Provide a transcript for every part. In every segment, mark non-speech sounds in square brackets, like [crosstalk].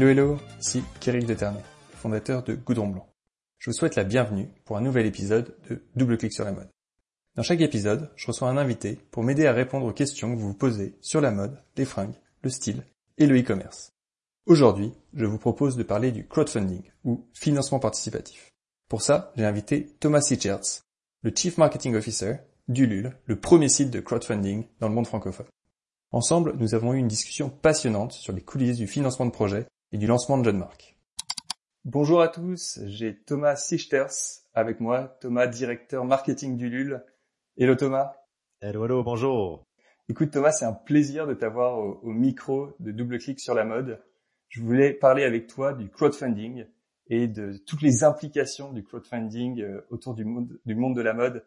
Hello hello, ici Kéric Deternay, fondateur de Goudron Blanc. Je vous souhaite la bienvenue pour un nouvel épisode de Double Clic sur la mode. Dans chaque épisode, je reçois un invité pour m'aider à répondre aux questions que vous vous posez sur la mode, les fringues, le style et le e-commerce. Aujourd'hui, je vous propose de parler du crowdfunding ou financement participatif. Pour ça, j'ai invité Thomas Sichertz, le Chief Marketing Officer d'Ulule, le premier site de crowdfunding dans le monde francophone. Ensemble, nous avons eu une discussion passionnante sur les coulisses du financement de projet et du lancement de jeunes marques. Bonjour à tous, j'ai Thomas Sichters avec moi, Thomas, directeur marketing du LUL. Hello Thomas. Hello, hello, bonjour. Écoute Thomas, c'est un plaisir de t'avoir au, micro de Double Clic sur la mode. Je voulais parler avec toi du crowdfunding et de toutes les implications du crowdfunding euh, autour du monde, du monde de la mode.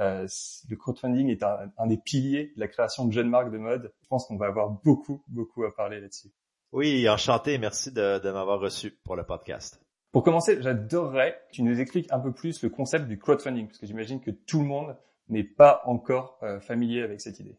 Euh, le crowdfunding est un, un, des piliers de la création de jeunes marques de mode. Je pense qu'on va avoir beaucoup, beaucoup à parler là-dessus. Oui, enchanté. Merci de, de m'avoir reçu pour le podcast. Pour commencer, j'adorerais que tu nous expliques un peu plus le concept du crowdfunding, parce que j'imagine que tout le monde n'est pas encore euh, familier avec cette idée.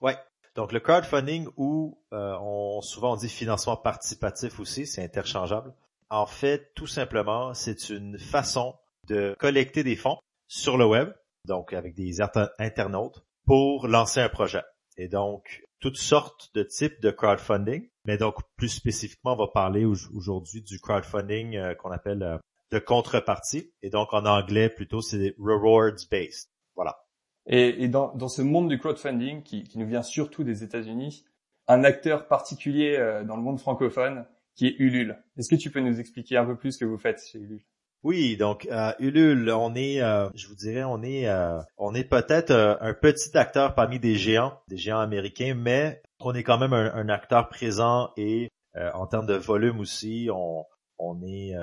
Ouais. Donc le crowdfunding ou euh, on souvent on dit financement participatif aussi, c'est interchangeable. En fait, tout simplement, c'est une façon de collecter des fonds sur le web, donc avec des internautes, pour lancer un projet. Et donc, toutes sortes de types de crowdfunding. Mais donc, plus spécifiquement, on va parler aujourd'hui du crowdfunding euh, qu'on appelle euh, de contrepartie. Et donc, en anglais, plutôt, c'est rewards-based. Voilà. Et, dans, ce monde du crowdfunding, qui, qui nous vient surtout des États-Unis, un acteur particulier euh, dans le monde francophone qui est Ulule. Est-ce que tu peux nous expliquer un peu plus ce que vous faites chez Ulule? Oui, donc euh, Ulule, on est, euh, je vous dirais, on est, euh, on est peut-être euh, un petit acteur parmi des géants, des géants américains, mais on est quand même un, acteur présent et en termes de volume aussi, on, est,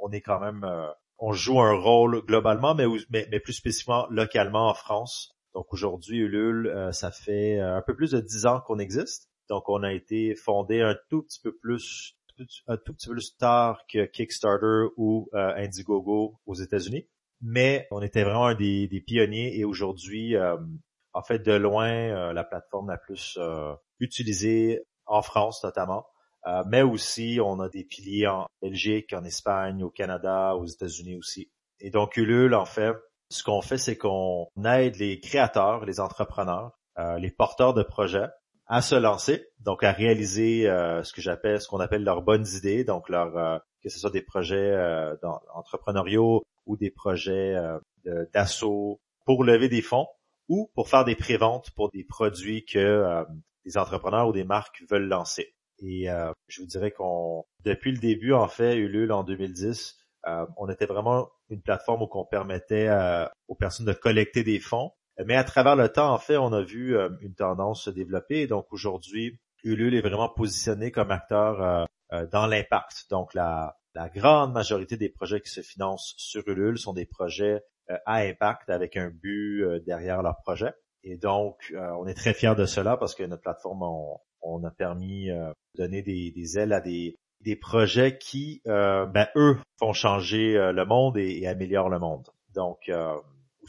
on est quand même, on joue un rôle globalement, mais, mais, mais, plus spécifiquement localement en France. Donc aujourd'hui, Ulule, ça fait un peu plus de dix ans qu'on existe. Donc on a été fondé un tout petit peu plus un tout petit peu plus tard que Kickstarter ou euh, Indiegogo aux États-Unis, mais on était vraiment un des, pionniers et aujourd'hui, euh, en fait, de loin, euh, la plateforme la plus utilisée en France notamment, mais aussi on a des piliers en Belgique, en Espagne, au Canada, aux États-Unis aussi. Et donc Ulule, en fait, ce qu'on fait, c'est qu'on aide les créateurs, les entrepreneurs, les porteurs de projets à se lancer, donc à réaliser euh, ce que j'appelle, ce qu'on appelle leurs bonnes idées, donc leur, euh, que ce soit des projets euh, entrepreneuriaux ou des projets d'assaut pour lever des fonds ou pour faire des préventes pour des produits que des entrepreneurs ou des marques veulent lancer. Et je vous dirais qu'on, depuis le début, en fait, Ulule en 2010, on était vraiment une plateforme où on permettait aux personnes de collecter des fonds mais à travers le temps, en fait, on a vu euh, une tendance se développer. Donc aujourd'hui, Ulule est vraiment positionné comme acteur euh, euh, dans l'impact. Donc la, grande majorité des projets qui se financent sur Ulule sont des projets à impact avec un but derrière leur projet. Et donc, on est très fiers de cela parce que notre plateforme, on, a permis de donner des, ailes à des, projets qui, ben, eux, font changer le monde et améliorent le monde. Donc,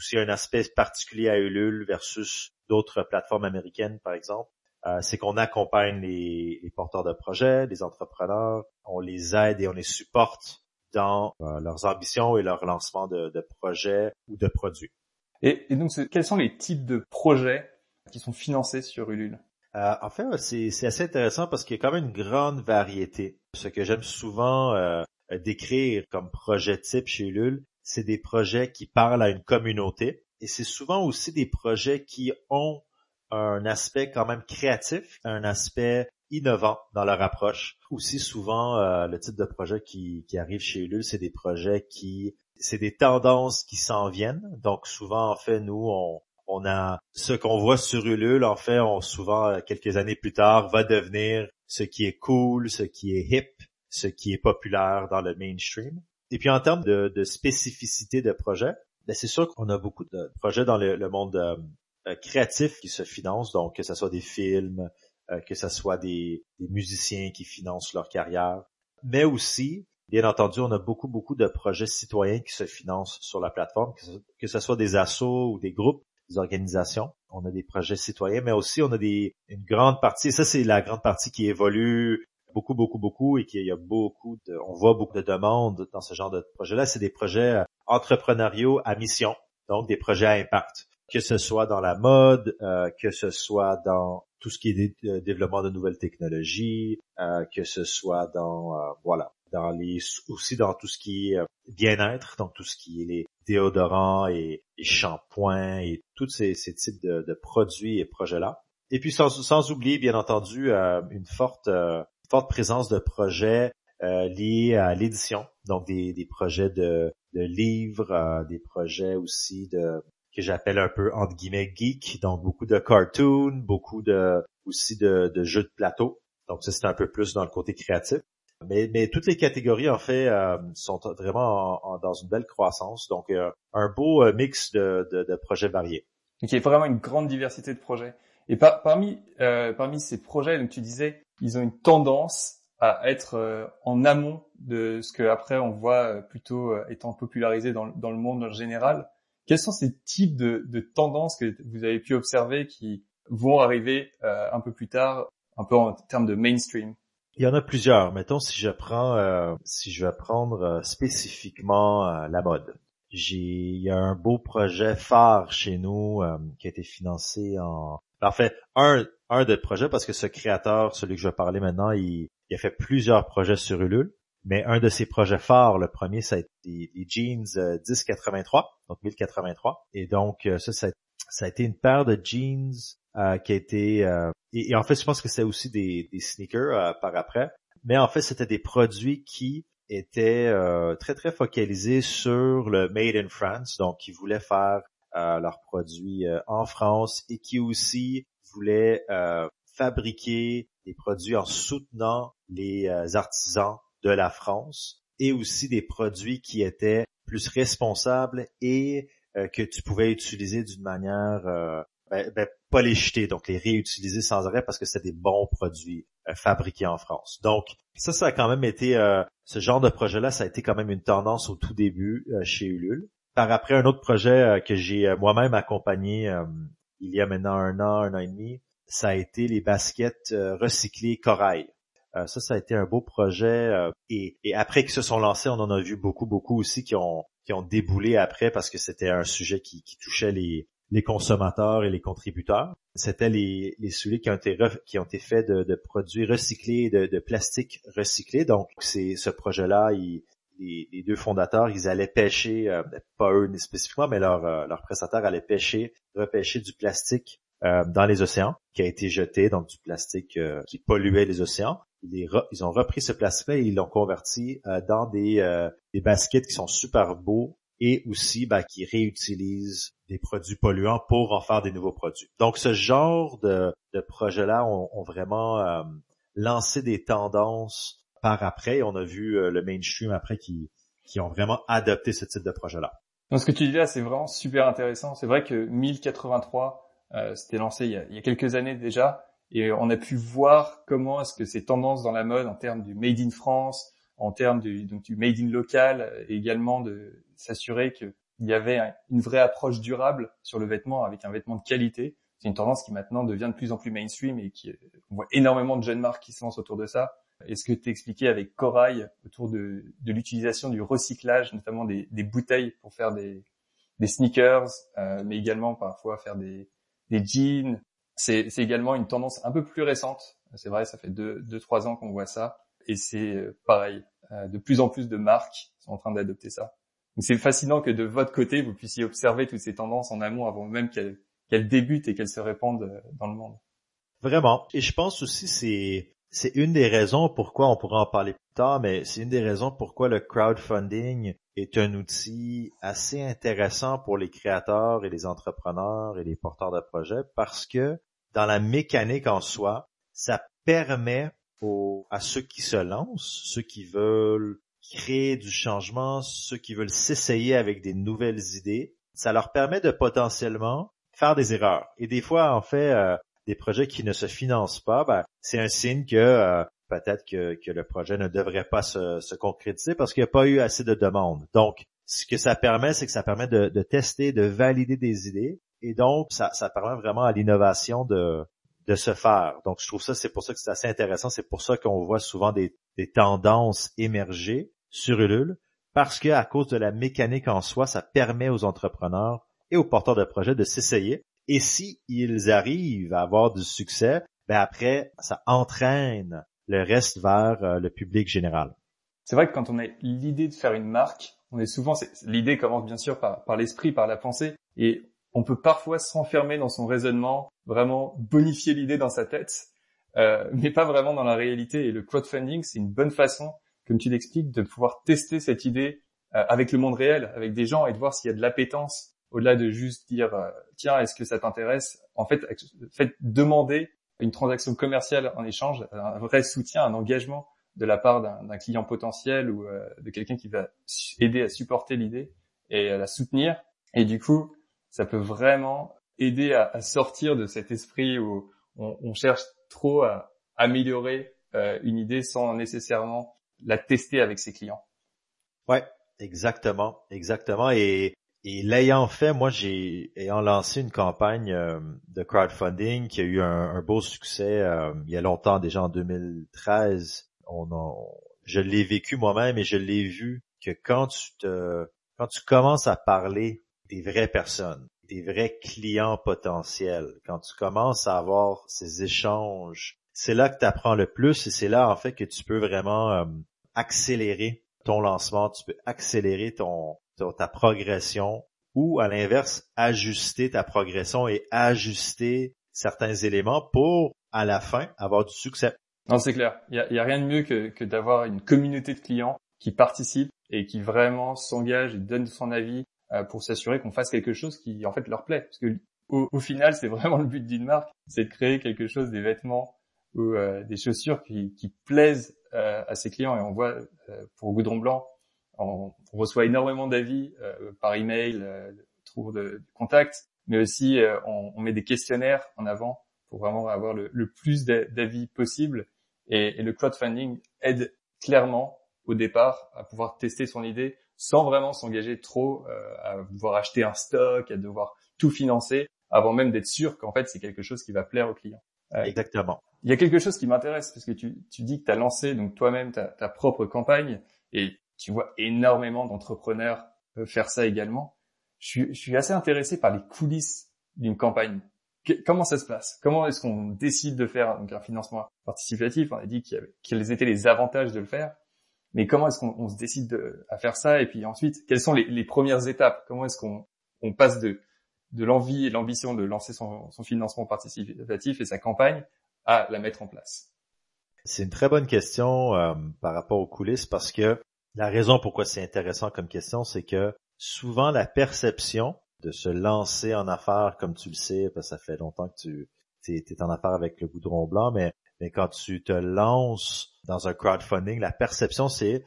aussi un aspect particulier à Ulule versus d'autres plateformes américaines, par exemple. Euh, c'est qu'on accompagne les, porteurs de projets, les entrepreneurs, on les aide et on les supporte dans euh, leurs ambitions et leur lancement de, projets ou de produits. Et, donc, quels sont les types de projets qui sont financés sur Ulule? Euh, En fait, c'est assez intéressant parce qu'il y a quand même une grande variété. Ce que j'aime souvent décrire comme projet type chez Ulule, c'est des projets qui parlent à une communauté et c'est souvent aussi des projets qui ont un aspect quand même créatif, un aspect innovant dans leur approche. Aussi souvent, euh, le type de projet qui, qui arrive chez Ulule, c'est des projets qui, c'est des tendances qui s'en viennent. Donc souvent, en fait, nous, on, on a ce qu'on voit sur Ulule, en fait, on souvent euh, quelques années plus tard va devenir ce qui est cool, ce qui est hip, ce qui est populaire dans le mainstream. Et puis en termes de, spécificité de projet, ben c'est sûr qu'on a beaucoup de projets dans le, monde euh, euh, créatif qui se financent, donc que ce soit des films, euh, que ce soit des, musiciens qui financent leur carrière, mais aussi, bien entendu, on a beaucoup, beaucoup de projets citoyens qui se financent sur la plateforme, que ce, que ce soit des assos ou des groupes, des organisations. On a des projets citoyens, mais aussi on a des, une grande partie, et ça c'est la grande partie qui évolue beaucoup, beaucoup, beaucoup et qu'il y a beaucoup de, on voit beaucoup de demandes dans ce genre de projet-là. C'est des projets euh, entrepreneuriaux à mission, donc des projets à impact, que ce soit dans la mode, euh, que ce soit dans tout ce qui est euh, développement de nouvelles technologies, que ce soit dans, voilà, dans les, aussi dans tout ce qui est bien-être, donc tout ce qui est les déodorants et, les shampoings et tous ces, types de, produits et projets-là. Et puis sans, sans oublier, bien entendu, une forte forte présence de projets euh, liés à l'édition, donc des, des, projets de, de livres, euh, des projets aussi de que j'appelle un peu entre guillemets geek, donc beaucoup de cartoons, beaucoup de aussi de, jeux de plateau. Donc ça c'est un peu plus dans le côté créatif. Mais, mais toutes les catégories en fait euh, sont vraiment dans une belle croissance. Donc un beau mix de, de, projets variés. Donc il y a vraiment une grande diversité de projets. Et par, parmi parmi ces projets, donc tu disais ils ont une tendance à être euh, en amont de ce que après on voit euh, plutôt euh, étant popularisé dans, dans, le monde en général. Quels sont ces types de, de, tendances que vous avez pu observer qui vont arriver un peu plus tard, un peu en termes de mainstream? Il y en a plusieurs. Mettons si je prends, si je vais prendre spécifiquement la mode. Il y a un beau projet phare chez nous qui a été financé en, en fait, un, un des projets, parce que ce créateur, celui que je vais parler maintenant, il, a fait plusieurs projets sur Ulule. Mais un de ses projets phares, le premier, ça a été les jeans 1083, euh, donc 1083. Et donc, euh, ça, ça, a été une paire de jeans euh, qui a été... et, en fait, je pense que c'est aussi des, des sneakers par après. Mais en fait, c'était des produits qui étaient très, très focalisés sur le Made in France. Donc, qui voulaient faire leurs produits en France et qui aussi voulaient fabriquer des produits en soutenant les euh, artisans de la France et aussi des produits qui étaient plus responsables et euh, que tu pouvais utiliser d'une manière euh, ben, ben, pas les jeter, donc les réutiliser sans arrêt parce que c'est des bons produits fabriqués en France. Donc ça, ça a quand même été ce genre de projet-là, ça a été quand même une tendance au tout début chez Ulule. Par après, un autre projet que j'ai moi-même accompagné il y a maintenant un an, un an et demi, ça a été les baskets euh, recyclées Corail. Euh, ça, ça a été un beau projet. Euh, et, après qu'ils se sont lancés, on en a vu beaucoup, beaucoup aussi qui ont qui ont déboulé après parce que c'était un sujet qui, touchait les, les consommateurs et les contributeurs. C'était les, les souliers qui ont été qui ont été faits de, produits recyclés, de, de plastique recyclé. Donc, c'est ce projet-là, les, deux fondateurs, ils allaient pêcher, pas eux spécifiquement, mais leur, leur prestataire allait pêcher, repêcher du plastique euh, dans les océans, qui a été jeté, donc du plastique euh, qui polluait les océans. Ils, ont repris ce plastique-là et ils l'ont converti euh, dans des, des baskets qui sont super beaux et aussi bah, qui réutilisent des produits polluants pour en faire des nouveaux produits. Donc ce genre de, de projets-là ont, vraiment lancé des tendances par après. On a vu le mainstream après qui, qui ont vraiment adopté ce type de projet-là. Ce que tu dis là, c'est vraiment super intéressant. C'est vrai que 1083 euh, C'était lancé il y, a, quelques années déjà, et on a pu voir comment est-ce que ces tendances dans la mode en termes du made in France, en termes du, donc du made in local, et également de s'assurer qu'il y avait une vraie approche durable sur le vêtement avec un vêtement de qualité. C'est une tendance qui maintenant devient de plus en plus mainstream et qui on voit énormément de jeunes marques qui se lancent autour de ça. Et ce que tu expliqué avec Corail autour de, l'utilisation du recyclage, notamment des, bouteilles pour faire des, sneakers, euh, mais également parfois faire des, jeans. C'est, également une tendance un peu plus récente. C'est vrai, ça fait deux, deux trois ans qu'on voit ça. Et c'est euh, pareil, euh, de plus en plus de marques sont en train d'adopter ça. Donc c'est fascinant que de votre côté, vous puissiez observer toutes ces tendances en amont avant même qu'elles, débutent et qu'elles se répandent dans le monde. Vraiment. Et je pense aussi c'est c'est une des raisons pourquoi on pourra en parler plus tard, mais c'est une des raisons pourquoi le crowdfunding est un outil assez intéressant pour les créateurs et les entrepreneurs et les porteurs de projets parce que dans la mécanique en soi, ça permet à ceux qui se lancent, ceux qui veulent créer du changement, ceux qui veulent s'essayer avec des nouvelles idées, ça leur permet de potentiellement faire des erreurs. Et des fois, en fait, euh, des projets qui ne se financent pas, ben, c'est un signe que euh, peut-être que, le projet ne devrait pas se, concrétiser parce qu'il n'y a pas eu assez de demandes. Donc, ce que ça permet, c'est que ça permet de, tester, de valider des idées. Et donc, ça, permet vraiment à l'innovation de, de se faire. Donc, je trouve ça, c'est pour ça que c'est assez intéressant. C'est pour ça qu'on voit souvent des, des tendances émerger sur Ulule, parce que à cause de la mécanique en soi, ça permet aux entrepreneurs et aux porteurs de projets de s'essayer. Et si ils arrivent à avoir du succès, ben après, ça entraîne le reste vers euh, le public général. C'est vrai que quand on a l'idée de faire une marque, on est souvent, l'idée commence bien sûr par, l'esprit, par la pensée, et on peut parfois s'enfermer dans son raisonnement, vraiment bonifier l'idée dans sa tête, euh, mais pas vraiment dans la réalité. Et le crowdfunding, c'est une bonne façon, comme tu l'expliques, de pouvoir tester cette idée euh, avec le monde réel, avec des gens, et de voir s'il y a de l'appétence, au-delà de juste dire, euh, tiens, est-ce que ça t'intéresse? En fait, demander une transaction commerciale en échange, un vrai soutien, un engagement de la part d'un client potentiel ou euh, de quelqu'un qui va aider à supporter l'idée et à la soutenir. Et du coup, ça peut vraiment aider à, sortir de cet esprit où on, on cherche trop à améliorer euh, une idée sans nécessairement la tester avec ses clients. Ouais, exactement, exactement. Et, et l'ayant fait, moi, j'ai ayant lancé une campagne euh, de crowdfunding qui a eu un, beau succès euh, il y a longtemps, déjà en 2013. On je l'ai vécu moi-même et je l'ai vu que quand tu te, quand tu commences à parler des vraies personnes, des vrais clients potentiels, quand tu commences à avoir ces échanges, c'est là que tu apprends le plus et c'est là en fait que tu peux vraiment euh, accélérer ton lancement, tu peux accélérer ton, ta progression ou à l'inverse ajuster ta progression et ajuster certains éléments pour à la fin avoir du succès. Non, c'est clair. Il y a, rien de mieux que, d'avoir une communauté de clients qui participent et qui vraiment s'engagent et donnent son avis euh, pour s'assurer qu'on fasse quelque chose qui en fait leur plaît. Parce que au, final, c'est vraiment le but d'une marque, c'est de créer quelque chose, des vêtements ou euh, des chaussures qui, plaisent à ses clients. Et on voit pour Goudron Blanc, on, reçoit énormément d'avis par email, tour de, de, contact, mais aussi on, on, met des questionnaires en avant pour vraiment avoir le, plus d'avis possible. Et, et le crowdfunding aide clairement au départ à pouvoir tester son idée sans vraiment s'engager trop euh, à devoir acheter un stock, à devoir tout financer, avant même d'être sûr qu'en fait c'est quelque chose qui va plaire au client. Euh, Exactement. Il y a quelque chose qui m'intéresse parce que tu, dis que tu as lancé donc toi-même ta, propre campagne et tu vois énormément d'entrepreneurs faire ça également. Je suis, assez intéressé par les coulisses d'une campagne. comment ça se passe? Comment est-ce qu'on décide de faire donc, un financement participatif? On a dit quels étaient les avantages de le faire. Mais comment est-ce qu'on se décide à faire ça? Et puis ensuite, quelles sont les, premières étapes? Comment est-ce qu'on on passe de, l'envie et l'ambition de lancer son, financement participatif et sa campagne C'est une très bonne question euh, par rapport aux coulisses parce que la raison pourquoi c'est intéressant comme question, c'est que souvent la perception de se lancer en affaires, comme tu le sais, parce que ça fait longtemps que tu es, en affaires avec le goudron blanc, mais quand tu te lances dans un crowdfunding, la perception c'est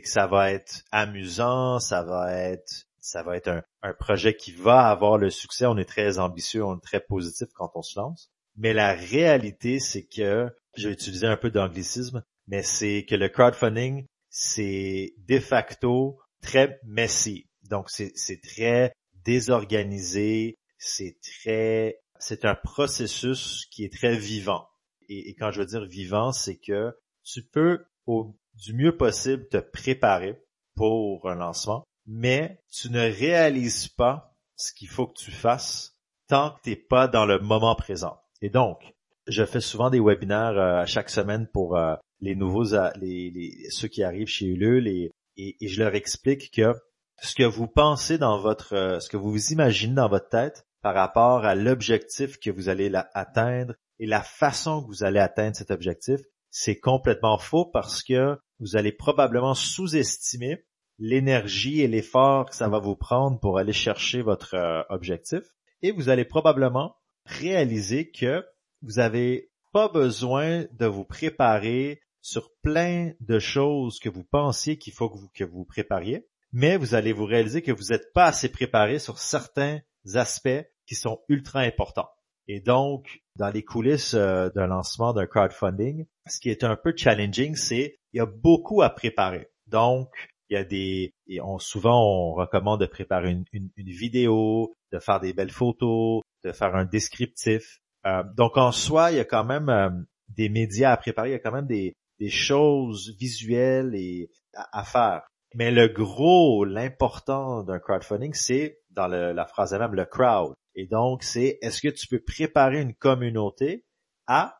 que ça va être amusant, ça va être ça va être un, projet qui va avoir le succès. On est très ambitieux, on est très positif quand on se lance. Mais la réalité, c'est que, je vais utiliser un peu d'anglicisme, mais c'est que le crowdfunding, c'est de facto très messy. Donc, c'est très désorganisé, c'est très, c'est un processus qui est très vivant et, quand je veux dire vivant, c'est que tu peux au, du mieux possible te préparer pour un lancement, mais tu ne réalises pas ce qu'il faut que tu fasses tant que tu n'es pas dans le moment présent. Et donc, je fais souvent des webinaires euh, chaque semaine pour euh, les nouveaux, euh, les, les, ceux qui arrivent chez Ulule et, et, je leur explique que ce que vous pensez dans votre, ce que vous imaginez dans votre tête par rapport à l'objectif que vous allez atteindre et la façon que vous allez atteindre cet objectif, c'est complètement faux parce que vous allez probablement sous-estimer l'énergie et l'effort que ça va vous prendre pour aller chercher votre euh, objectif et vous allez probablement réaliser que vous n'avez pas besoin de vous préparer sur plein de choses que vous pensiez qu'il faut que vous, que vous prépariez, mais vous allez vous réaliser que vous n'êtes pas assez préparé sur certains aspects qui sont ultra importants. Et donc, dans les coulisses euh, d'un lancement d'un crowdfunding, ce qui est un peu challenging, c'est il y a beaucoup à préparer. Donc, il y a des, et on, souvent on recommande de préparer une, une, vidéo, de faire des belles photos, de faire un descriptif, Euh, donc en soi, il y a quand même euh, des médias à préparer, il y a quand même des, des choses visuelles et à, faire. Mais le gros, l'important d'un crowdfunding, c'est dans la phrase même le crowd. Et donc, c'est est-ce que tu peux préparer une communauté à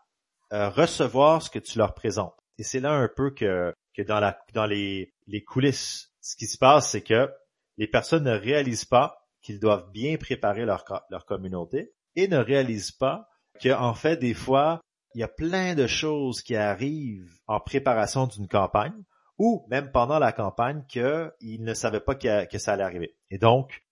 euh, recevoir ce que tu leur présentes? Et c'est là un peu que, que dans, la, dans les, les coulisses, ce qui se passe, c'est que les personnes ne réalisent pas qu'ils doivent bien préparer leur, communauté et ne réalisent pas qu'en fait, des fois, il y a plein de choses qui arrivent en préparation d'une campagne ou même pendant la campagne qu'ils ne savaient pas que, que, ça allait arriver. Et donc,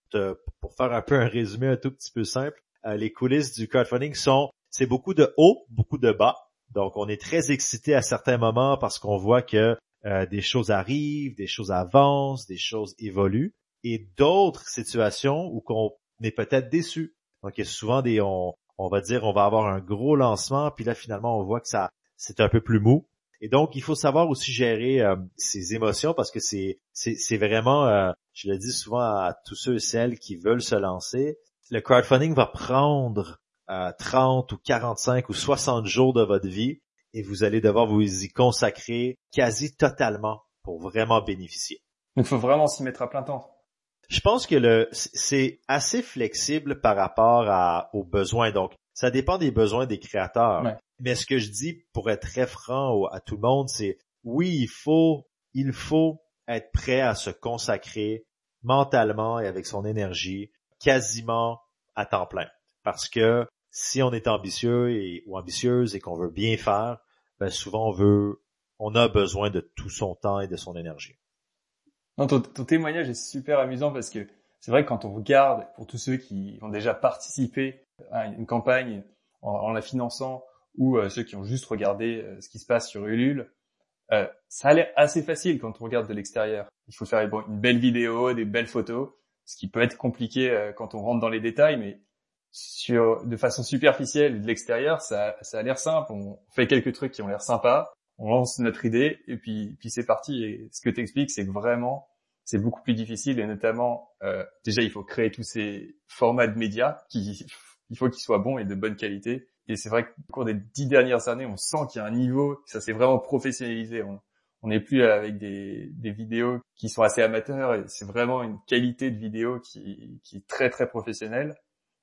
pour faire un peu un résumé un tout petit peu simple, euh, les coulisses du crowdfunding sont, c'est beaucoup de haut, beaucoup de bas. Donc, on est très excité à certains moments parce qu'on voit que euh, des choses arrivent, des choses avancent, des choses évoluent, et d'autres situations où qu'on est peut-être déçu. Donc, il y a souvent des, on, on va dire, on va avoir un gros lancement, puis là, finalement, on voit que ça, c'est un peu plus mou. Et donc, il faut savoir aussi gérer euh, ses émotions parce que c'est, c'est, vraiment, euh, je le dis souvent à tous ceux et celles qui veulent se lancer, le crowdfunding va prendre 30 ou 45 ou 60 jours de votre vie et vous allez devoir vous y consacrer quasi totalement pour vraiment bénéficier. Il faut vraiment s'y mettre à plein temps. Je pense que le c'est assez flexible par rapport à, aux besoins. Donc, ça dépend des besoins des créateurs. Mais ce que je dis pour être très franc à tout le monde, c'est oui, il faut il faut être prêt à se consacrer mentalement et avec son énergie quasiment à temps plein. Parce que si on est ambitieux et, ou ambitieuse et qu'on veut bien faire, ben souvent on veut, on a besoin de tout son temps et de son énergie. Non, ton, témoignage est super amusant parce que c'est vrai que quand on regarde, pour tous ceux qui ont déjà participé à une campagne en, la finançant ou euh, ceux qui ont juste regardé euh, ce qui se passe sur Ulule, euh, ça a l'air assez facile quand on regarde de l'extérieur. Il faut faire une belle vidéo, des belles photos, ce qui peut être compliqué quand on rentre dans les détails, mais sur de façon superficielle de l'extérieur, ça, ça a l'air simple. On fait quelques trucs qui ont l'air sympas, on lance notre idée et puis puis c'est parti. Et ce que tu expliques, c'est que vraiment c'est beaucoup plus difficile et notamment euh, déjà il faut créer tous ces formats de médias qui [laughs] il faut qu'ils soient bons et de bonne qualité. Et c'est vrai qu'au cours des dix dernières années, on sent qu'il y a un niveau, ça s'est vraiment professionnalisé. On n'est plus avec des, des vidéos qui sont assez amateurs. C'est vraiment une qualité de vidéo qui, qui est très très professionnelle.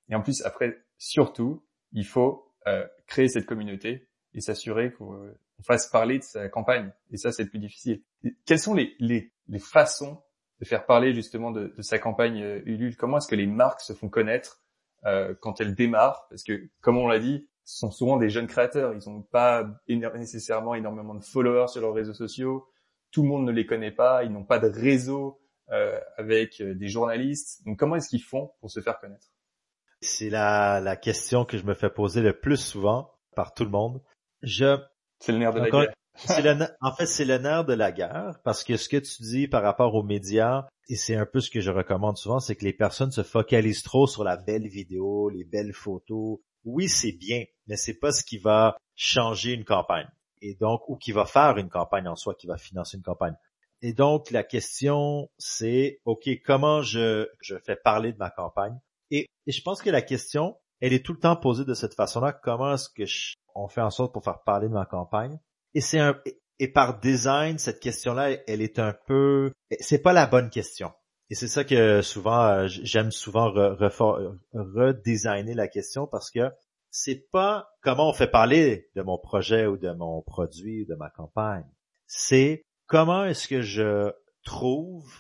Et en plus, après, surtout, il faut euh, créer cette communauté et s'assurer qu'on fasse parler de sa campagne. Et ça, c'est le plus difficile. quelles sont les, les, les, façons de faire parler justement de, sa campagne euh, Ulule? Comment est-ce que les marques se font connaître euh, quand elles démarrent? Parce que, comme on l'a dit, ce sont souvent des jeunes créateurs. Ils n'ont pas nécessairement énormément de followers sur leurs réseaux sociaux. Tout le monde ne les connaît pas. Ils n'ont pas de réseau euh, avec euh, des journalistes. Donc, comment est-ce qu'ils font pour se faire connaître? C'est la, la question que je me fais poser le plus souvent par tout le monde. Je, c'est le nerf de la guerre. en fait, c'est le nerf de la guerre parce que ce que tu dis par rapport aux médias, et c'est un peu ce que je recommande souvent, c'est que les personnes se focalisent trop sur la belle vidéo, les belles photos. Oui, c'est bien, mais c'est pas ce qui va changer une campagne. Et donc, ou qui va faire une campagne en soi, qui va financer une campagne. Et donc, la question, c'est, OK, comment je, je fais parler de ma campagne? Et, je pense que la question, elle est tout le temps posée de cette façon-là. Comment est-ce que on fait en sorte pour faire parler de ma campagne? Et c'est et par design, cette question-là, elle est un peu, c'est pas la bonne question. Et c'est ça que souvent, euh, j'aime souvent redesigner la question parce que c'est pas comment on fait parler de mon projet ou de mon produit ou de ma campagne. C'est comment est-ce que je trouve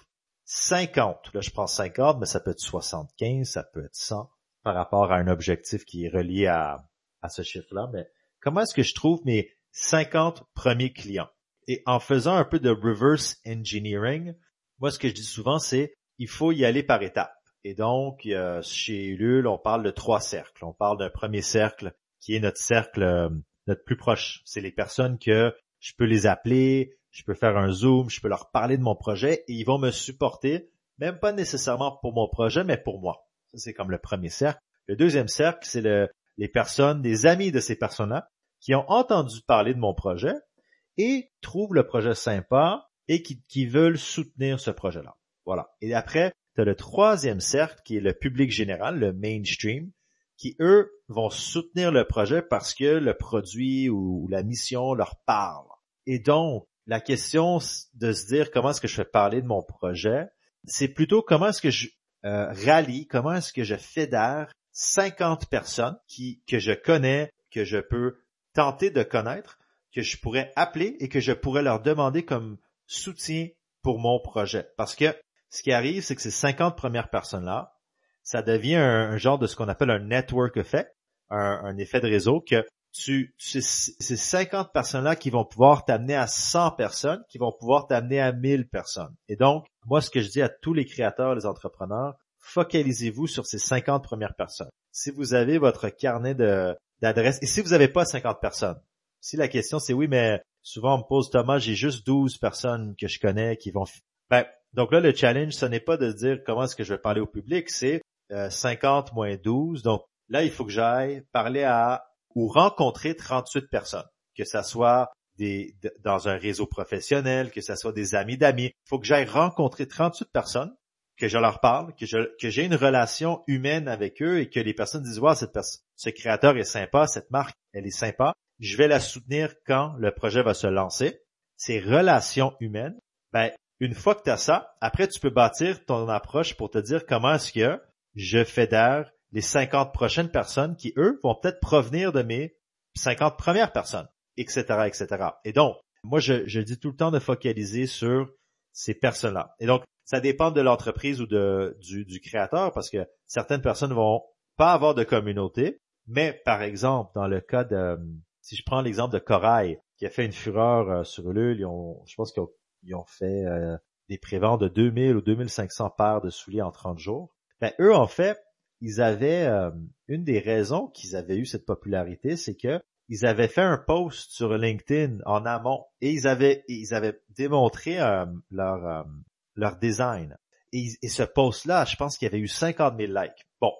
50, là je prends 50, mais ça peut être 75, ça peut être 100 par rapport à un objectif qui est relié à, à ce chiffre-là. Mais comment est-ce que je trouve mes 50 premiers clients? Et en faisant un peu de reverse engineering, moi ce que je dis souvent c'est il faut y aller par étapes. Et donc chez Ulule, on parle de trois cercles. On parle d'un premier cercle qui est notre cercle euh, notre plus proche. C'est les personnes que je peux les appeler, je peux faire un zoom, je peux leur parler de mon projet et ils vont me supporter, même pas nécessairement pour mon projet, mais pour moi. Ça, c'est comme le premier cercle. Le deuxième cercle, c'est le, les personnes, des amis de ces personnes-là qui ont entendu parler de mon projet et trouvent le projet sympa et qui, qui veulent soutenir ce projet-là. Voilà. Et après, tu le troisième cercle qui est le public général, le mainstream, qui eux vont soutenir le projet parce que le produit ou la mission leur parle. Et donc, la question de se dire comment est-ce que je fais parler de mon projet, c'est plutôt comment est-ce que je euh, rallie, comment est-ce que je fédère 50 personnes qui que je connais, que je peux tenter de connaître, que je pourrais appeler et que je pourrais leur demander comme soutien pour mon projet? Parce que ce qui arrive, c'est que ces 50 premières personnes-là, ça devient un, genre de ce qu'on appelle un network effect, un, effet de réseau que tu, ces 50 personnes-là qui vont pouvoir t'amener à 100 personnes, qui vont pouvoir t'amener à 1000 personnes. Et donc, moi, ce que je dis à tous les créateurs, les entrepreneurs, focalisez-vous sur ces 50 premières personnes. Si vous avez votre carnet d'adresses, et si vous n'avez pas 50 personnes, si la question c'est oui, mais souvent on me pose Thomas, j'ai juste 12 personnes que je connais qui vont... Ben, donc là, le challenge, ce n'est pas de dire comment est-ce que je vais parler au public, c'est 50 euh, moins 12. Donc là, il faut que j'aille parler à ou rencontrer 38 personnes, que ça soit dans un réseau professionnel, que ce soit des amis d'amis. Il faut que j'aille rencontrer 38 personnes, que je leur parle, que je, j'ai une relation humaine avec eux et que les personnes disent, wow, cette personne, ce créateur est sympa, cette marque, elle est sympa. Je vais la soutenir quand le projet va se lancer. Ces relations humaines, ben, une fois que tu as ça, après tu peux bâtir ton approche pour te dire comment est-ce que je fédère les 50 prochaines personnes qui, eux, vont peut-être provenir de mes 50 premières personnes, etc., etc. Et donc, moi, je, je dis tout le temps de focaliser sur ces personnes-là. Et donc, ça dépend de l'entreprise ou de, du, créateur parce que certaines personnes vont pas avoir de communauté, mais par exemple, dans le cas de, si je prends l'exemple de Corail, qui a fait une fureur euh, sur Ulule, ils ont, je pense qu'ils ont, fait euh, des préventes de 2000 ou 2500 paires de souliers en 30 jours. Ben, eux, en fait, ils avaient euh, une des raisons qu'ils avaient eu cette popularité, c'est que ils avaient fait un post sur LinkedIn en amont et ils avaient ils avaient démontré euh, leur euh, leur design. Et, ce post-là, je pense qu'il y avait eu 50 000 likes. Bon,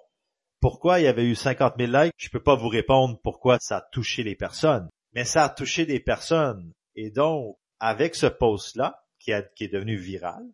pourquoi il y avait eu 50 000 likes? Je peux pas vous répondre pourquoi ça a touché les personnes, mais ça a touché des personnes. Et donc, avec ce post-là, qui, qui est devenu viral,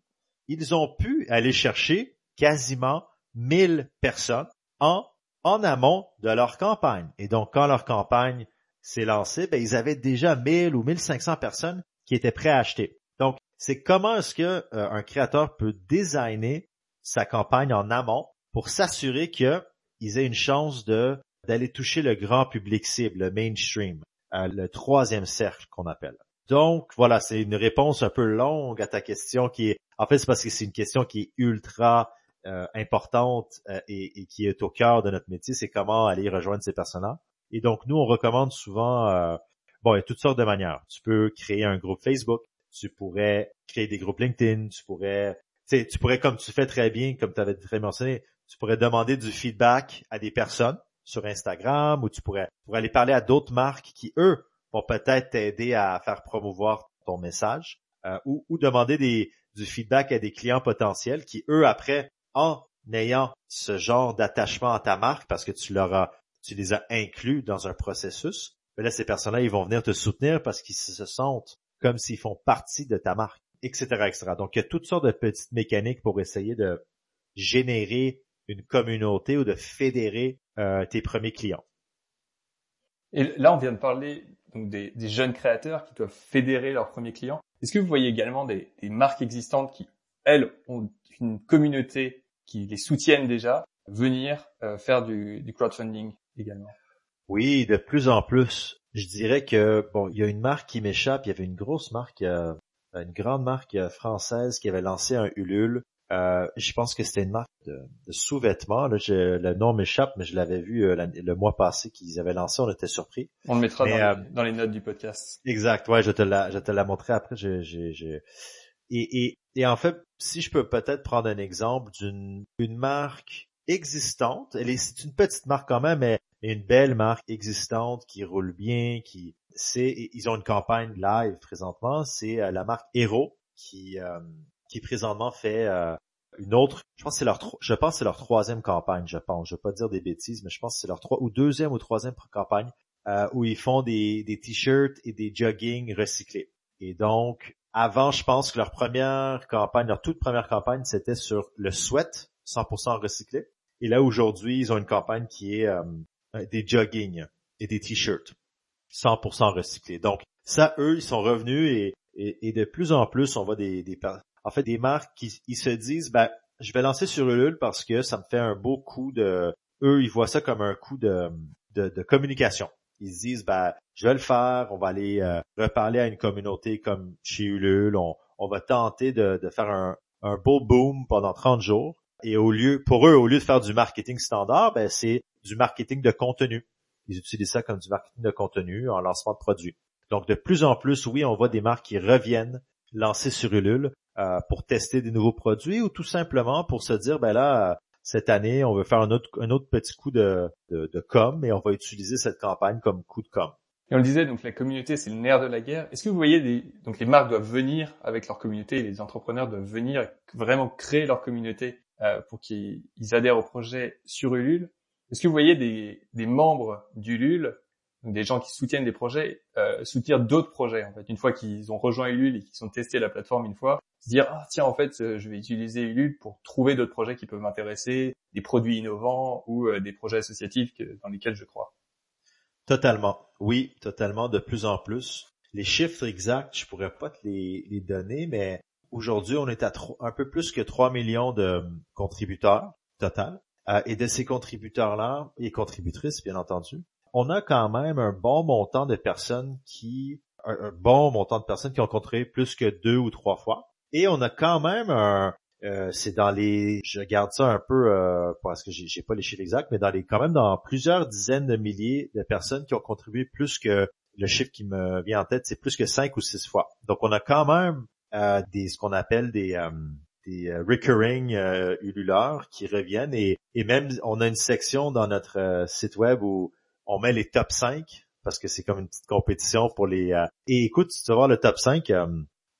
ils ont pu aller chercher quasiment 1000 personnes en, en amont de leur campagne. Et donc, quand leur campagne s'est lancée, ben, ils avaient déjà 1000 ou 1500 personnes qui étaient prêts à acheter. Donc, c'est comment est-ce que euh, un créateur peut designer sa campagne en amont pour s'assurer qu'ils aient une chance de d'aller toucher le grand public cible, le mainstream, euh, le troisième cercle qu'on appelle. Donc voilà, c'est une réponse un peu longue à ta question qui est, en fait, c'est parce que c'est une question qui est ultra euh, importante euh, et, qui est au cœur de notre métier, c'est comment aller rejoindre ces personnes-là. Et donc, nous, on recommande souvent, euh, bon, il y a toutes sortes de manières. Tu peux créer un groupe Facebook, tu pourrais créer des groupes LinkedIn, tu pourrais, tu tu pourrais, comme tu fais très bien, comme tu avais très mentionné, tu pourrais demander du feedback à des personnes sur Instagram ou tu pourrais, aller parler à d'autres marques qui, eux, vont peut-être t'aider à faire promouvoir ton message ou, ou demander des, du feedback à des clients potentiels qui, eux, après, en ayant ce genre d'attachement à ta marque parce que tu leur as, tu les as inclus dans un processus, mais là, ces personnes-là, ils vont venir te soutenir parce qu'ils se sentent comme s'ils font partie de ta marque, etc., etc. Donc, il y a toutes sortes de petites mécaniques pour essayer de générer une communauté ou de fédérer euh, tes premiers clients. Et là, on vient de parler donc des, jeunes créateurs qui doivent fédérer leurs premiers clients. Est-ce que vous voyez également des, des marques existantes qui, elles, ont une communauté qui les soutiennent déjà venir euh, faire du, du, crowdfunding? Également. Oui, de plus en plus. Je dirais que bon, il y a une marque qui m'échappe. Il y avait une grosse marque, euh, une grande marque euh, française qui avait lancé un Ulule. Euh, je pense que c'était une marque de, de sous-vêtements. le nom m'échappe, mais je l'avais vu le mois passé qu'ils avaient lancé. On était surpris. On le mettra dans, les, dans, les, notes du podcast. Exact. Ouais, je te la, je te la montrerai après. Je, je, je... Et, et, et en fait, si je peux peut-être prendre un exemple d'une une marque existante, elle est, c'est une petite marque quand même, mais une belle marque existante qui roule bien, qui c'est ils ont une campagne live présentement, c'est euh, la marque Hero qui euh, qui présentement fait euh, une autre, je pense c'est leur je pense c'est leur troisième campagne, je pense, je vais pas dire des bêtises, mais je pense c'est leur trois ou deuxième ou troisième campagne où ils font des des t-shirts et des jogging recyclés. Et donc avant, je pense que leur première campagne, leur toute première campagne, c'était sur le sweat 100% recyclé. Et là, aujourd'hui, ils ont une campagne qui est euh, des jogging et des t-shirts 100% recyclés. Donc, ça, eux, ils sont revenus et, et, de plus en plus, on voit des, des en fait, des marques qui ils se disent, ben, je vais lancer sur Ulule parce que ça me fait un beau coup de, eux, ils voient ça comme un coup de, de, de communication. Ils se disent, ben, je vais le faire, on va aller euh, reparler à une communauté comme chez Ulule, on, on va tenter de, de faire un, un beau boom pendant 30 jours. Et au lieu, pour eux, au lieu de faire du marketing standard, ben, c'est du marketing de contenu. Ils utilisent ça comme du marketing de contenu en lancement de produits. Donc, de plus en plus, oui, on voit des marques qui reviennent lancer sur Ulule euh, pour tester des nouveaux produits ou tout simplement pour se dire, ben là, cette année, on veut faire un autre, petit coup de, de, com et on va utiliser cette campagne comme coup de com. Et on le disait, donc la communauté, c'est le nerf de la guerre. Est-ce que vous voyez donc les marques doivent venir avec leur communauté, les entrepreneurs doivent venir vraiment créer leur communauté euh, pour qu'ils adhèrent au projet sur Ulule? Est-ce que vous voyez des, membres d'Ulule, des gens qui soutiennent des projets, euh, soutenir d'autres projets en fait, une fois qu'ils ont rejoint Ulule et qu'ils ont testé la plateforme une fois, se dire ah tiens en fait euh, je vais utiliser Ulule pour trouver d'autres projets qui peuvent m'intéresser, des produits innovants ou euh, des projets associatifs dans lesquels je crois. Totalement. Oui, totalement, de plus en plus. Les chiffres exacts, je pourrais pas te les, donner, mais aujourd'hui, on est à un peu plus que 3 millions de contributeurs total. Euh, et de ces contributeurs-là, et contributrices, bien entendu, on a quand même un bon montant de personnes qui, un, bon montant de personnes qui ont contribué plus que deux ou trois fois. Et on a quand même un, euh, c'est dans les, je garde ça un peu euh, parce que j'ai pas les chiffres exacts, mais dans les, quand même dans plusieurs dizaines de milliers de personnes qui ont contribué plus que le chiffre qui me vient en tête, c'est plus que cinq ou six fois. Donc on a quand même euh, des ce qu'on appelle des euh, des recurring euh, qui reviennent et, et même on a une section dans notre site web où on met les top 5 parce que c'est comme une petite compétition pour les et écoute, tu vas voir le top 5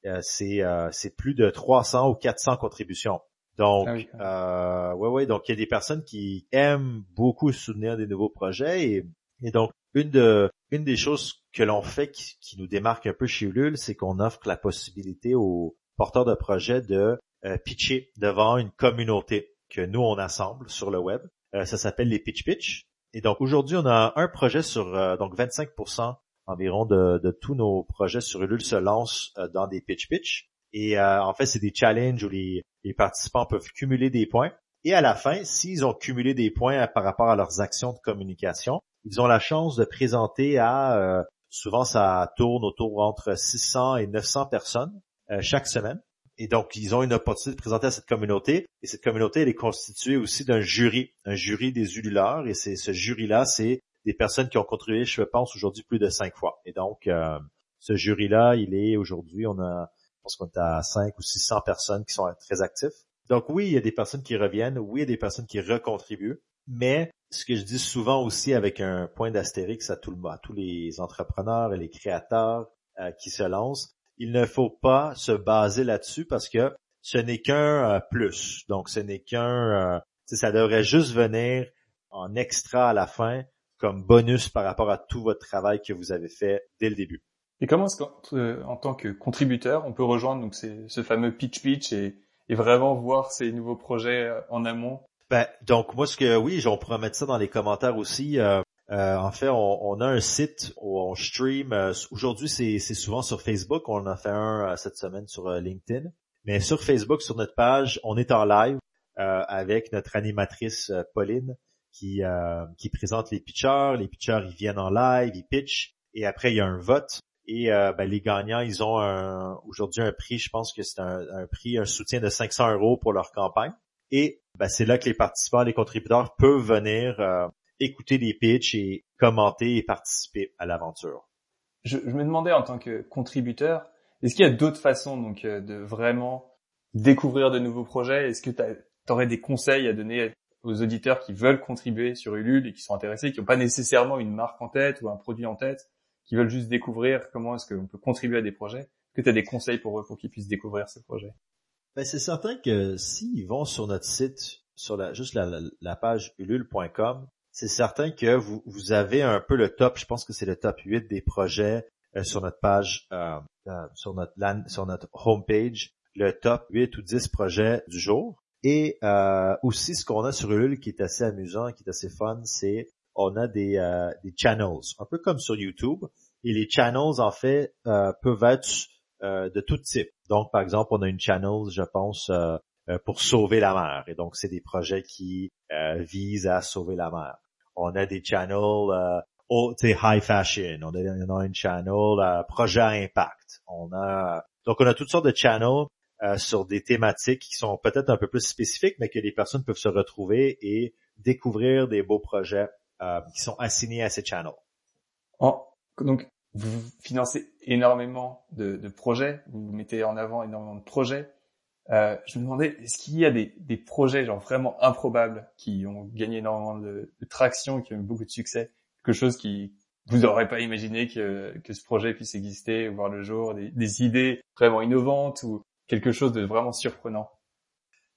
euh, c'est euh, c'est plus de 300 ou 400 contributions. Donc, ah euh, ouais, ouais, donc il y a des personnes qui aiment beaucoup soutenir des nouveaux projets et, et donc une de une des choses que l'on fait qui, qui, nous démarque un peu chez Ulule, c'est qu'on offre la possibilité aux porteurs de projets de euh, pitcher devant une communauté que nous on assemble sur le web. Euh, ça s'appelle les pitch pitch. Et donc aujourd'hui on a un projet sur donc 25% environ de, tous nos projets sur Ulule se lancent euh, dans des pitch pitch. Et euh, en fait, c'est des challenges où les, participants peuvent cumuler des points. Et à la fin, s'ils ont cumulé des points par rapport à leurs actions de communication, ils ont la chance de présenter à, euh, souvent ça tourne autour entre 600 et 900 personnes chaque semaine. Et donc, ils ont une opportunité de présenter à cette communauté. Et cette communauté, elle est constituée aussi d'un jury, un jury des ululeurs. Et c'est ce jury-là, c'est des personnes qui ont contribué, je pense, aujourd'hui plus de cinq fois. Et donc, euh, ce jury-là, il est aujourd'hui, on a, je pense qu'on est à cinq ou 600 personnes qui sont très actifs. Donc oui, il y a des personnes qui reviennent, oui, il y a des personnes qui recontribuent, mais ce que je dis souvent aussi avec un point d'astérix à, tout le, à tous les entrepreneurs et les créateurs euh, qui se lancent, il ne faut pas se baser là-dessus parce que ce n'est qu'un euh, plus. Donc ce n'est qu'un, ça devrait juste venir en extra à la fin comme bonus par rapport à tout votre travail que vous avez fait dès le début. Et comment est-ce qu'en euh, tant que contributeur, on peut rejoindre donc ce fameux pitch pitch et, vraiment voir ces nouveaux projets euh, en amont? Ben, donc moi ce que oui, on pourrait mettre ça dans les commentaires aussi. Euh, en fait, on, a un site où on stream. Aujourd'hui, c'est souvent sur Facebook. On en a fait un cette semaine sur LinkedIn. Mais sur Facebook, sur notre page, on est en live avec notre animatrice Pauline qui, euh, présente les pitchers. Les pitchers, ils viennent en live, ils pitchent, et après, il y a un vote. Et euh, ben, les gagnants, ils ont aujourd'hui un prix, je pense que c'est un, prix, un soutien de 500 euros pour leur campagne. Et ben, c'est là que les participants, les contributeurs peuvent venir euh, écouter les pitchs et commenter et participer à l'aventure. Je, je, me demandais en tant que contributeur, est-ce qu'il y a d'autres façons donc de vraiment découvrir de nouveaux projets? Est-ce que tu aurais des conseils à donner aux auditeurs qui veulent contribuer sur Ulule et qui sont intéressés, qui n'ont pas nécessairement une marque en tête ou un produit en tête, qui veulent juste découvrir comment est-ce qu'on peut contribuer à des projets? Est-ce que tu as des conseils pour eux pour qu'ils puissent découvrir ces projets? Ben, C'est certain que s'ils vont sur notre site, sur la, juste la, page ulule.com, c'est certain que vous, avez un peu le top, je pense que c'est le top 8 des projets euh, sur notre page, euh, euh, sur notre sur notre homepage, le top 8 ou 10 projets du jour. Et aussi, ce qu'on a sur Ulule qui est assez amusant, qui est assez fun, c'est on a des, des channels, un peu comme sur YouTube. Et les channels, en fait, peuvent être de tout type. Donc, par exemple, on a une channel, je pense, pour sauver la mer. Et donc, c'est des projets qui visent à sauver la mer. On a des channels oh, high fashion. On a, on a une channel projet à impact. On a donc on a toutes sortes de channels sur des thématiques qui sont peut-être un peu plus spécifiques, mais que les personnes peuvent se retrouver et découvrir des beaux projets euh, qui sont assignés à ces channels. donc, vous financez énormément de, de, projets, vous mettez en avant énormément de projets. Euh, je me demandais, est-ce qu'il y a des, projets genre vraiment improbables qui ont gagné énormément de, traction, qui ont eu beaucoup de succès, quelque chose qui vous n'aurez pas imaginé que, que ce projet puisse exister, voir le jour, des, des idées vraiment innovantes ou quelque chose de vraiment surprenant?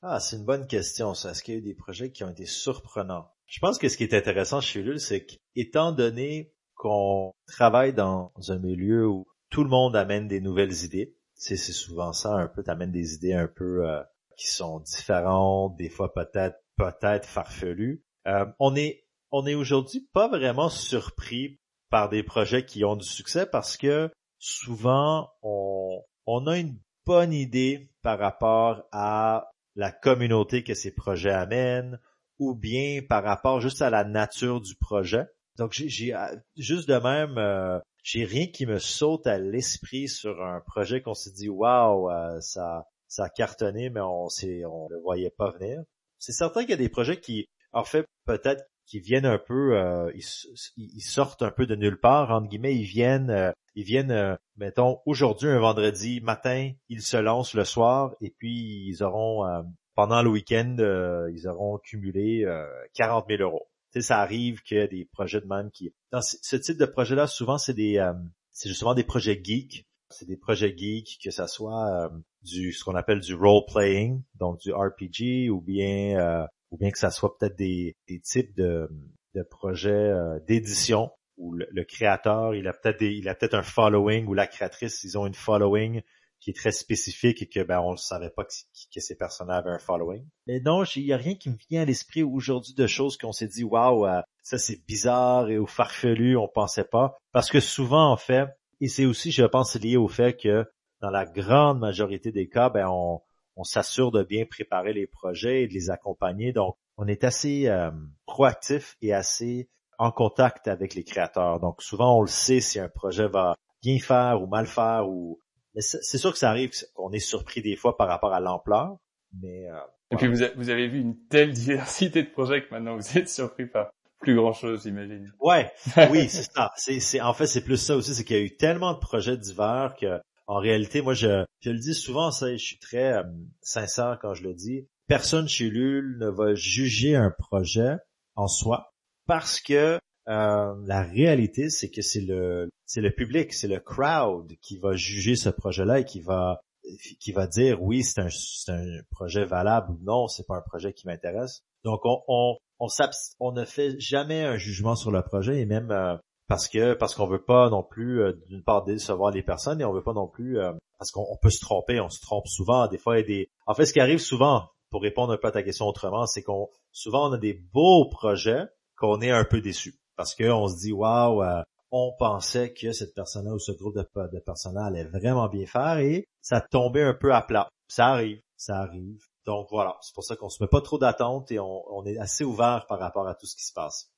Ah, c'est une bonne question. Ça. Est-ce qu'il y a eu des projets qui ont été surprenants? Je pense que ce qui est intéressant chez Ulule, c'est qu'étant donné qu'on travaille dans un milieu où tout le monde amène des nouvelles idées, c'est souvent ça un peu, t'amènes des idées un peu euh, qui sont différentes, des fois peut-être peut-être farfelues. Euh, on est on est aujourd'hui pas vraiment surpris par des projets qui ont du succès parce que souvent on on a une bonne idée par rapport à la communauté que ces projets amènent ou bien par rapport juste à la nature du projet. Donc j'ai juste de même, euh, j'ai rien qui me saute à l'esprit sur un projet qu'on s'est dit waouh ça ça a cartonné mais on le voyait pas venir. C'est certain qu'il y a des projets qui en fait peut-être qui viennent un peu euh, ils, sortent un peu de nulle part entre guillemets ils viennent ils viennent mettons aujourd'hui un vendredi matin ils se lancent le soir et puis ils auront pendant le week-end, euh, ils auront cumulé euh, 40 000 euros. Tu sais, ça arrive qu'il y a des projets de même qui... Dans ce type de projet-là, souvent, c'est des euh, c'est justement des projets geeks. C'est des projets geeks, que ça soit euh, du ce qu'on appelle du role-playing, donc du RPG, ou bien ou bien que ça soit peut-être des, des types de, de projets d'édition où le, le, créateur, il a peut-être il a peut-être un following ou la créatrice, ils ont une following qui est très spécifique et que ben on ne savait pas que, ces personnages avaient un following. Mais non, il y a rien qui me vient à l'esprit aujourd'hui de choses qu'on s'est dit waouh, ça c'est bizarre et ou farfelu, on pensait pas parce que souvent en fait et c'est aussi je pense lié au fait que dans la grande majorité des cas ben on on s'assure de bien préparer les projets et de les accompagner donc on est assez euh, proactif et assez en contact avec les créateurs. Donc souvent on le sait si un projet va bien faire ou mal faire ou mais c'est sûr que ça arrive qu'on est surpris des fois par rapport à l'ampleur, mais... Euh, Et puis vous, vous, avez vu une telle [laughs] diversité de projets que maintenant vous êtes surpris par plus grand chose, j'imagine. Ouais, [laughs] oui, c'est ça. C'est, en fait, c'est plus ça aussi, c'est qu'il y a eu tellement de projets divers que, en réalité, moi, je, je le dis souvent, ça, je suis très euh, sincère quand je le dis. Personne chez Lul ne va juger un projet en soi parce que euh, la réalité, c'est que c'est le c'est le public, c'est le crowd qui va juger ce projet-là et qui va qui va dire oui, c'est un, un projet valable ou non, c'est pas un projet qui m'intéresse. Donc on on on, on ne fait jamais un jugement sur le projet et même euh, parce que parce qu'on veut pas non plus euh, d'une part décevoir les personnes et on veut pas non plus parce qu'on peut se tromper, on se trompe souvent. Des fois, il des en fait ce qui arrive souvent pour répondre un peu à ta question autrement, c'est qu'on souvent on a des beaux projets qu'on est un peu déçu parce qu'on se dit waouh, on pensait que cette personne-là ou ce groupe de, de personnes allait vraiment bien faire et ça tombait un peu à plat. Ça arrive, ça arrive. Donc voilà, c'est pour ça qu'on se met pas trop d'attente et on, est assez ouvert par rapport à tout ce qui se passe.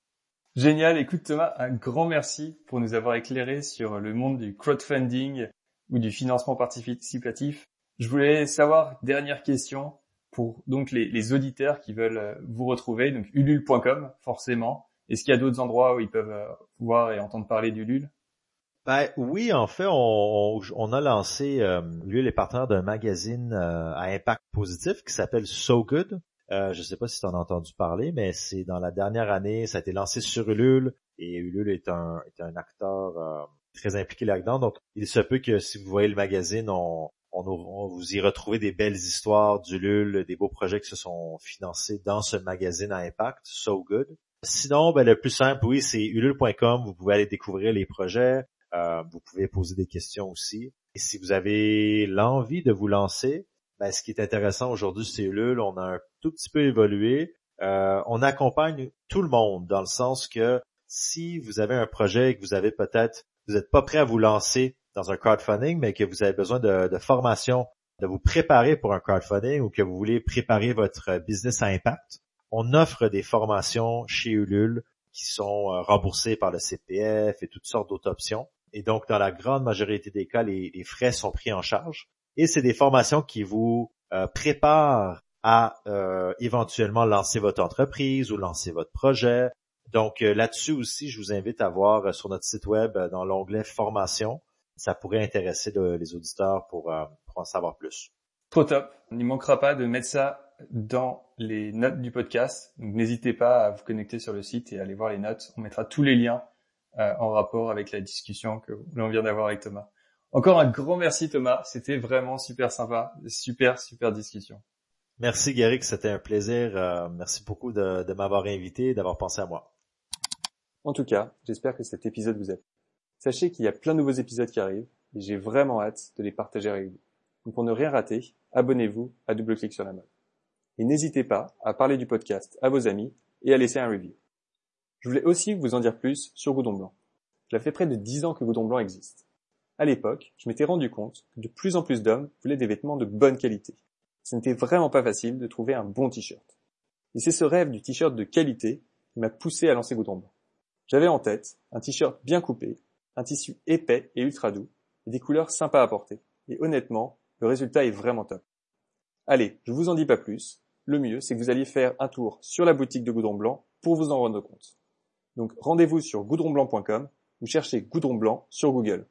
Génial. Écoute Thomas, un grand merci pour nous avoir éclairé sur le monde du crowdfunding ou du financement participatif. Je voulais savoir, dernière question, pour donc les, les auditeurs qui veulent vous retrouver, donc ulule.com forcément. Est-ce qu'il y a d'autres endroits où ils peuvent euh, voir et entendre parler du LUL? Ben oui, en fait, on, a lancé euh, est partenaire d'un magazine euh, à impact positif qui s'appelle So Good. Euh, je ne sais pas si tu en as entendu parler, mais c'est dans la dernière année, ça a été lancé sur Ulule et Ulule est un, est un acteur très impliqué là-dedans. Donc, il se peut que si vous voyez le magazine, on, on, vous y retrouvez des belles histoires d'Ulule, des beaux projets qui se sont financés dans ce magazine à impact, So Good. Sinon, ben, le plus simple, oui, c'est ulule.com. Vous pouvez aller découvrir les projets. Euh, vous pouvez poser des questions aussi. Et si vous avez l'envie de vous lancer, ben, ce qui est intéressant aujourd'hui, c'est Ulule, on a un tout petit peu évolué. Euh, on accompagne tout le monde dans le sens que si vous avez un projet et que vous avez peut-être, vous n'êtes pas prêt à vous lancer dans un crowdfunding, mais que vous avez besoin de, de formation, de vous préparer pour un crowdfunding ou que vous voulez préparer votre business à impact, on offre des formations chez Ulule qui sont euh, remboursées par le CPF et toutes sortes d'autres options. Et donc, dans la grande majorité des cas, les, frais sont pris en charge. Et c'est des formations qui vous euh, préparent à euh, éventuellement lancer votre entreprise ou lancer votre projet. Donc là-dessus aussi, je vous invite à voir sur notre site web dans l'onglet formation. Ça pourrait intéresser les auditeurs pour, pour en savoir plus. Trop top. On n'y manquera pas de mettre ça dans les notes du podcast. Donc n'hésitez pas à vous connecter sur le site et à aller voir les notes. On mettra tous les liens euh, en rapport avec la discussion que l'on vient d'avoir avec Thomas. Encore un grand merci Thomas, c'était vraiment super sympa, super super discussion. Merci Gary, c'était un plaisir. Euh, merci beaucoup de, de m'avoir invité et d'avoir pensé à moi. En tout cas, j'espère que cet épisode vous a plu. Sachez qu'il y a plein de nouveaux épisodes qui arrivent et j'ai vraiment hâte de les partager avec vous. Donc pour ne rien rater, abonnez-vous à Double Clic sur la mode. Et n'hésitez pas à parler du podcast à vos amis et à laisser un review. Je voulais aussi vous en dire plus sur Goudon Blanc. Cela fait près de 10 ans que Goudon Blanc existe. À l'époque, je m'étais rendu compte que de plus en plus d'hommes voulaient des vêtements de bonne qualité. Ce n'était vraiment pas facile de trouver un bon t-shirt. Et c'est ce rêve du t-shirt de qualité qui m'a poussé à lancer Goudon Blanc. J'avais en tête un t-shirt bien coupé, un tissu épais et ultra doux, et des couleurs sympas à porter. Et honnêtement, le résultat est vraiment top. Allez, je vous en dis pas plus, le mieux, c'est que vous alliez faire un tour sur la boutique de Goudron Blanc pour vous en rendre compte. Donc rendez-vous sur goudronblanc.com ou cherchez Goudron Blanc sur Google.